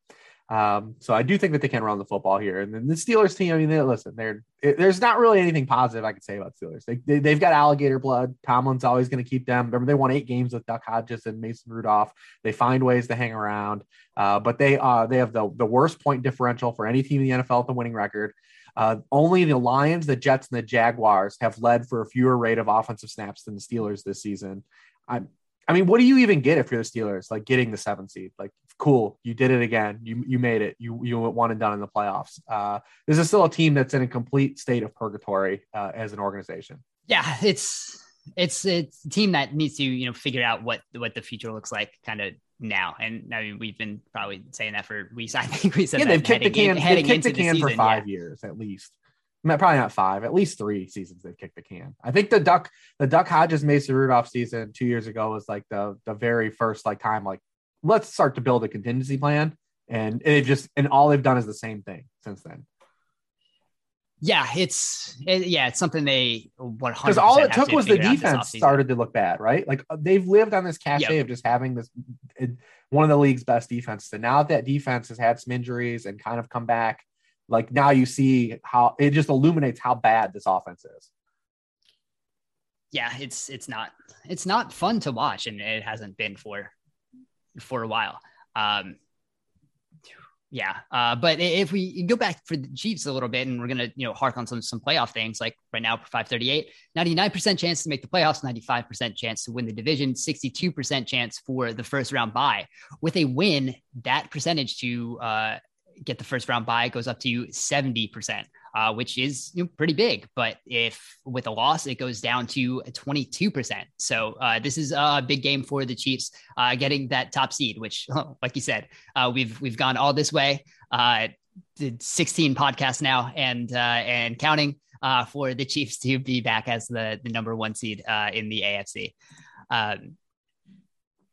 Um, so I do think that they can run the football here. And then the Steelers team, I mean, they, listen, they're it, there's not really anything positive I can say about Steelers. They, they have got alligator blood. Tomlin's always going to keep them. Remember, they won eight games with Duck Hodges and Mason Rudolph. They find ways to hang around, uh, but they uh they have the the worst point differential for any team in the NFL with a winning record. Uh, only the Lions, the Jets, and the Jaguars have led for a fewer rate of offensive snaps than the Steelers this season. I'm I mean, what do you even get if you're the Steelers? Like getting the seven seed, like cool, you did it again. You you made it. You you went one and done in the playoffs. Uh, this is still a team that's in a complete state of purgatory uh, as an organization. Yeah, it's it's it's a team that needs to you know figure out what what the future looks like, kind of now. And I mean, we've been probably saying that for weeks. I think we said yeah, they've kicked the can, in, they've kicked the can season, for five yeah. years at least probably not five, at least three seasons they've kicked the can. I think the Duck, the Duck Hodges Mason Rudolph season two years ago was like the the very first like time like let's start to build a contingency plan, and they've just and all they've done is the same thing since then. Yeah, it's it, yeah, it's something they one because all it took was the defense started to look bad, right? Like uh, they've lived on this cachet yep. of just having this one of the league's best defenses, and now that defense has had some injuries and kind of come back like now you see how it just illuminates how bad this offense is. Yeah, it's it's not it's not fun to watch, and it hasn't been for for a while. Um, yeah, uh, but if we go back for the Chiefs a little bit, and we're gonna you know hark on some some playoff things, like right now, five thirty eight, 99 percent chance to make the playoffs, ninety five percent chance to win the division, sixty two percent chance for the first round bye. With a win, that percentage to uh, get the first round bye goes up to 70%, uh, which is you know, pretty big. But if with a loss, it goes down to 22%. So uh, this is a big game for the Chiefs uh, getting that top seed, which, like you said, uh, we've we've gone all this way. Uh, did 16 podcasts now and uh, and counting for the Chiefs to be back as the, the number one seed in the AFC. Um,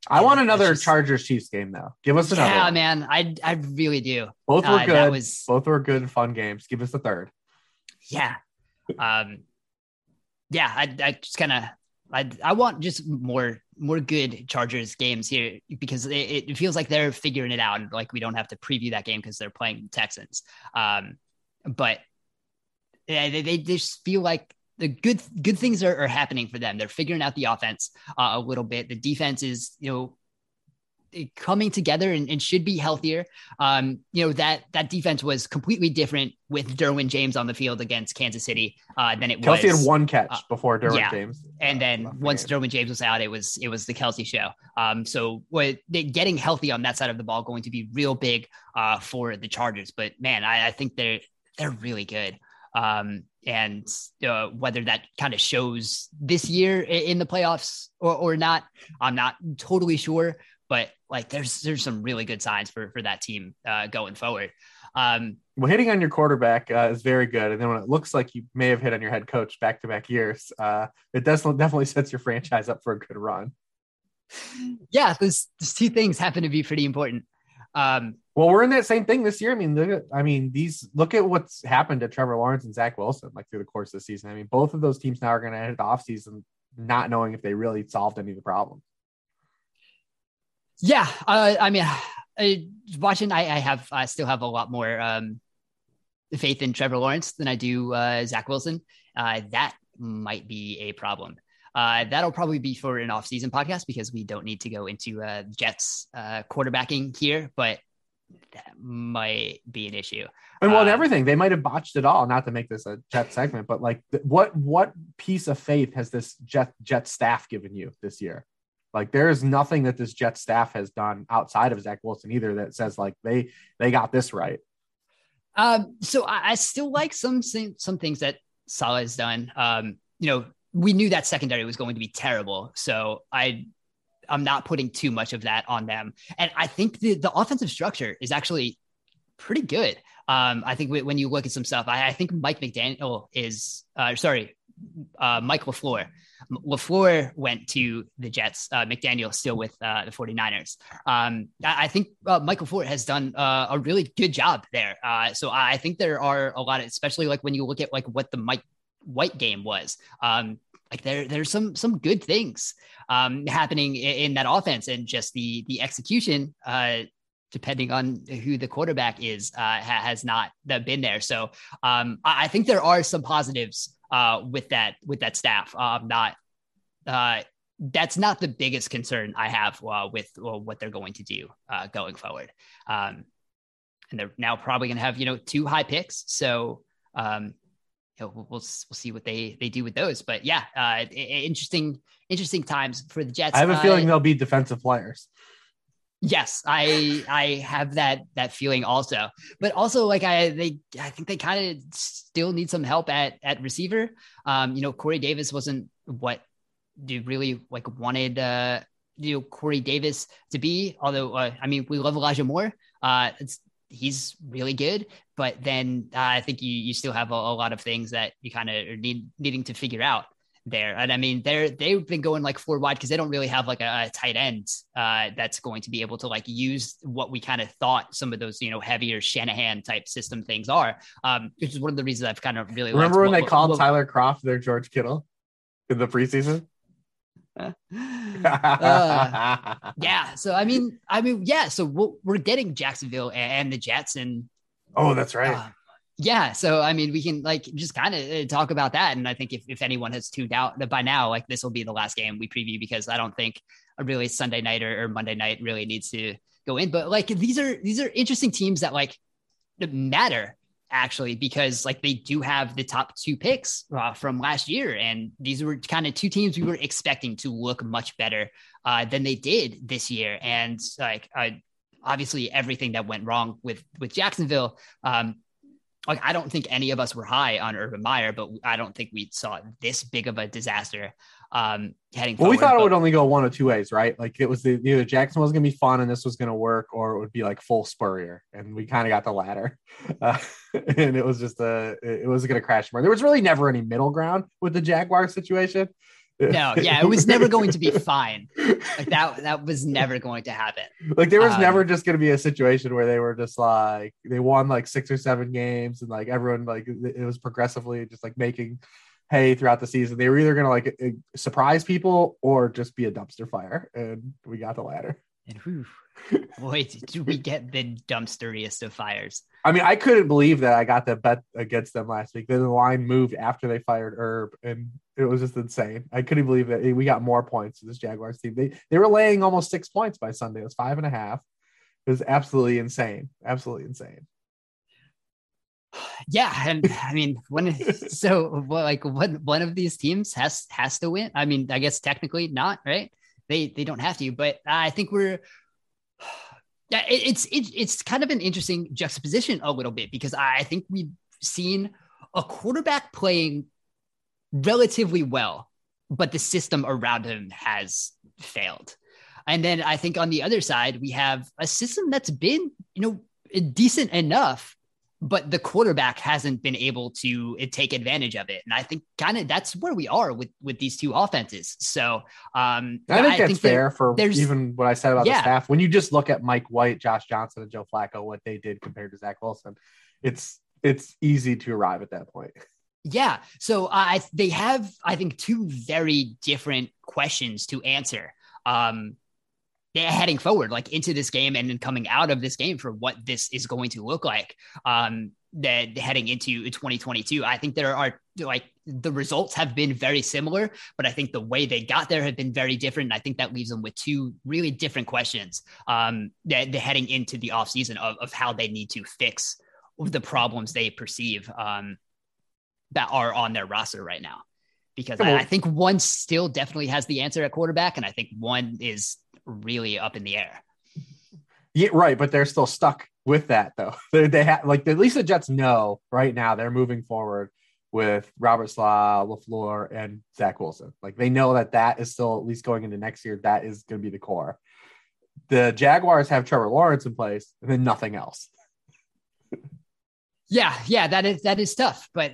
I want another just, Chargers Chiefs game though. Give us another. Yeah, one. man. I I really do. Both were uh, good. Was, Both were good, fun games. Give us the third. Yeah. Um. Yeah, I I just kind of I I want just more more good Chargers games here because it, it feels like they're figuring it out. Like we don't have to preview that game because they're playing Texans. Um, but yeah, they, they just feel like the good good things are, are, happening for them. They're figuring out the offense uh, a little bit. The defense is you know coming together and, and should be healthier. Um, you know that that defense was completely different with Derwin James on the field against Kansas City uh, than it Kelce was. Kelce had one catch uh, before Derwin yeah. James, and then uh, once Derwin James was out, it was it was the Kelce show. Um, so what getting healthy on that side of the ball going to be real big uh, for the Chargers. But man, I, I think they're they're really good. Um, and uh, whether that kind of shows this year in the playoffs or, or not, I'm not totally sure. But like, there's there's some really good signs for for that team uh, going forward. Um, well, hitting on your quarterback uh, is very good, and then when it looks like you may have hit on your head coach back to back years, uh, it does definitely sets your franchise up for a good run. Yeah, those, those two things happen to be pretty important. Um, well, we're in that same thing this year. I mean, look at, I mean, these look at what's happened to Trevor Lawrence and Zach Wilson like through the course of the season. I mean, both of those teams now are going to end the offseason not knowing if they really solved any of the problems. Yeah, uh, I mean, uh, watching, I, I, have, I still have a lot more um, faith in Trevor Lawrence than I do uh, Zach Wilson. Uh, that might be a problem. Uh, that'll probably be for an off-season podcast because we don't need to go into uh, Jets uh, quarterbacking here, but that might be an issue. And well, um, everything they might have botched it all. Not to make this a Jet segment, but like, what what piece of faith has this Jet Jet staff given you this year? Like, there is nothing that this Jet staff has done outside of Zach Wilson either that says like they they got this right. Um, so I, I still like some some things that Salah has done. Um, you know, we knew that secondary was going to be terrible. So I I'm not putting too much of that on them. And I think the the offensive structure is actually pretty good. Um, I think when you look at some stuff, I, I think Mike McDaniel is uh, sorry, uh, Mike LaFleur. LaFleur went to the Jets. Uh, McDaniel still with uh, the 49ers. Um, I, I, think uh, Mike LaFleur has done uh, a really good job there. Uh, so I think there are a lot of, especially like when you look at like what the Mike White game was. Um, like there, there's some some good things um, happening in, in, that offense, and just the the execution uh, depending on who the quarterback is, uh, ha- has not been there. So um, I, I, think there are some positives uh, with that with that staff. Uh, not uh, that's not the biggest concern I have uh, with well, what they're going to do uh, going forward. Um, and they're now probably going to have you know two high picks, so um, you know, we'll, we'll, we'll see what they they do with those. But yeah, uh, interesting interesting times for the Jets. I have a feeling they'll be defensive players. Yes, I I have that that feeling also. But also like I they I think they kind of still need some help at at receiver. Um, you know, Corey Davis wasn't what you really like wanted uh you know Corey Davis to be. Although uh, I mean we love Elijah Moore. Uh, it's he's really good, but then uh, I think you you still have a, a lot of things that you kind of need needing to figure out there. And I mean, they're they've been going like four wide because they don't really have like a, a tight end uh, that's going to be able to like use what we kind of thought some of those you know heavier Shanahan type system things are. Um, which is one of the reasons I've kind of really remember when what, they called what, Tyler Kroft their George Kittle in the preseason. Uh, yeah. So I mean, I mean, yeah. So we are getting Jacksonville and the Jets, and oh, that's right. Uh, yeah. So, I mean, we can like just kind of uh, talk about that. And I think if, if anyone has tuned out by now, like this will be the last game we preview because I don't think a really Sunday night or, or Monday night really needs to go in. But like these are these are interesting teams that like matter actually because like they do have the top two picks uh, from last year and these were kind of two teams we were expecting to look much better uh, than they did this year. And like uh, obviously everything that went wrong with with Jacksonville um, like I don't think any of us were high on Urban Meyer, but I don't think we saw this big of a disaster um, heading. Well, forward, we thought but... it would only go one of two ways, right? Like it was the, either Jackson was going to be fun and this was going to work, or it would be like full Spurrier, and we kind of got the latter. Uh, and it was just a, it was going to crash. More. There was really never any middle ground with the Jaguar situation. No, yeah, it was never going to be fine. Like that, that was never going to happen. Like there was um, never just going to be a situation where they were just like they won like six or seven games and like everyone like it was progressively just like making hay throughout the season. They were either going to like surprise people or just be a dumpster fire, and we got the latter. And whew, boy, did we get the dumpsteriest of fires. I mean, I couldn't believe that I got the bet against them last week. Then the line moved after they fired Herb, and it was just insane. I couldn't believe that we got more points to this Jaguars team. They they were laying almost six points by Sunday. It was five and a half. It was absolutely insane. Absolutely insane. Yeah, and I mean, when so like one one of these teams has has to win. I mean, I guess technically not, right? They they don't have to, but I think we're yeah, it, it's it, it's kind of an interesting juxtaposition a little bit because I think we've seen a quarterback playing relatively well, but the system around him has failed. And then I think on the other side, we have a system that's been, you know, decent enough, but the quarterback hasn't been able to uh, take advantage of it. And I think kind of that's where we are with with these two offenses. So um, I think I that's think fair for even what I said about yeah. the staff. When you just look at Mike White, Josh Johnson, and Joe Flacco, what they did compared to Zach Wilson, it's it's easy to arrive at that point. Yeah. So I they have I think two very different questions to answer. Um, heading forward, like into this game and then coming out of this game for what this is going to look like. Um, that heading into 2022, I think there are like the results have been very similar, but I think the way they got there have been very different. And I think that leaves them with two really different questions. Um, that, that heading into the offseason of, of how they need to fix the problems they perceive um, that are on their roster right now. Because I, I think one still definitely has the answer at quarterback, and I think one is really up in the air. Yeah, right. But they're still stuck with that, though. They, they have like at least the Jets know right now they're moving forward with Robert Saleh, LaFleur, and Zach Wilson. Like they know that that is still at least going into next year. That is going to be the core. The Jaguars have Trevor Lawrence in place, and then nothing else. yeah, yeah, that is that is tough. But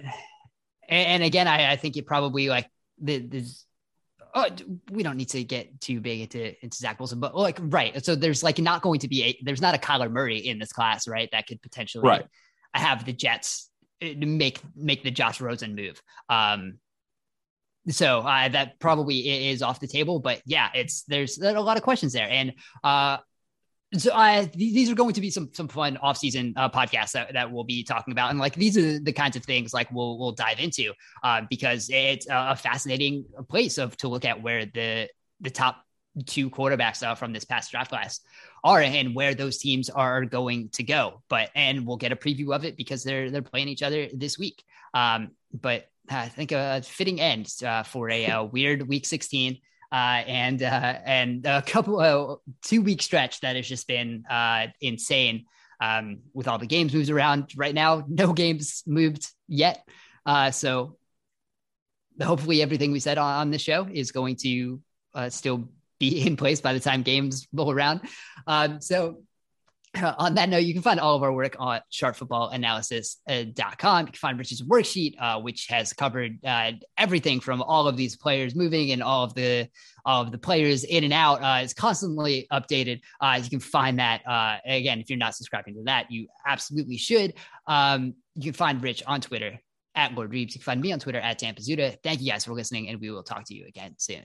and, and again, I, I think it probably like the, there's oh, we don't need to get too big into into Zach Wilson, but like right. So there's like not going to be a there's not a Kyler Murray in this class, right? That could potentially right. have the Jets uh, make make the Josh Rosen move. Um, so uh, that probably is off the table, but yeah, it's there's a lot of questions there, and uh, so uh, these are going to be some some fun off-season uh, podcasts that, that we'll be talking about. And like these are the kinds of things like we'll we'll dive into uh, because it's a fascinating place of to look at where the the top two quarterbacks uh, from this past draft class are and where those teams are going to go. But and we'll get a preview of it because they're they're playing each other this week. Um, but I think a fitting end uh, for a, a weird week 16 uh, and uh, and a couple uh, two week stretch that has just been uh, insane um, with all the games moves around right now. No games moved yet, uh, so hopefully everything we said on, on this show is going to uh, still be in place by the time games roll around. Um, so on that note, you can find all of our work on sharpfootballanalysis.com. You can find Rich's worksheet, uh, which has covered uh, everything from all of these players moving and all of the all of the players in and out. Uh, it's constantly updated. Uh, you can find that uh, again if you're not subscribing to that, you absolutely should. Um, you can find Rich on Twitter at Lord Reebs. You can find me on Twitter at Tampazuda. Thank you guys for listening, and we will talk to you again soon.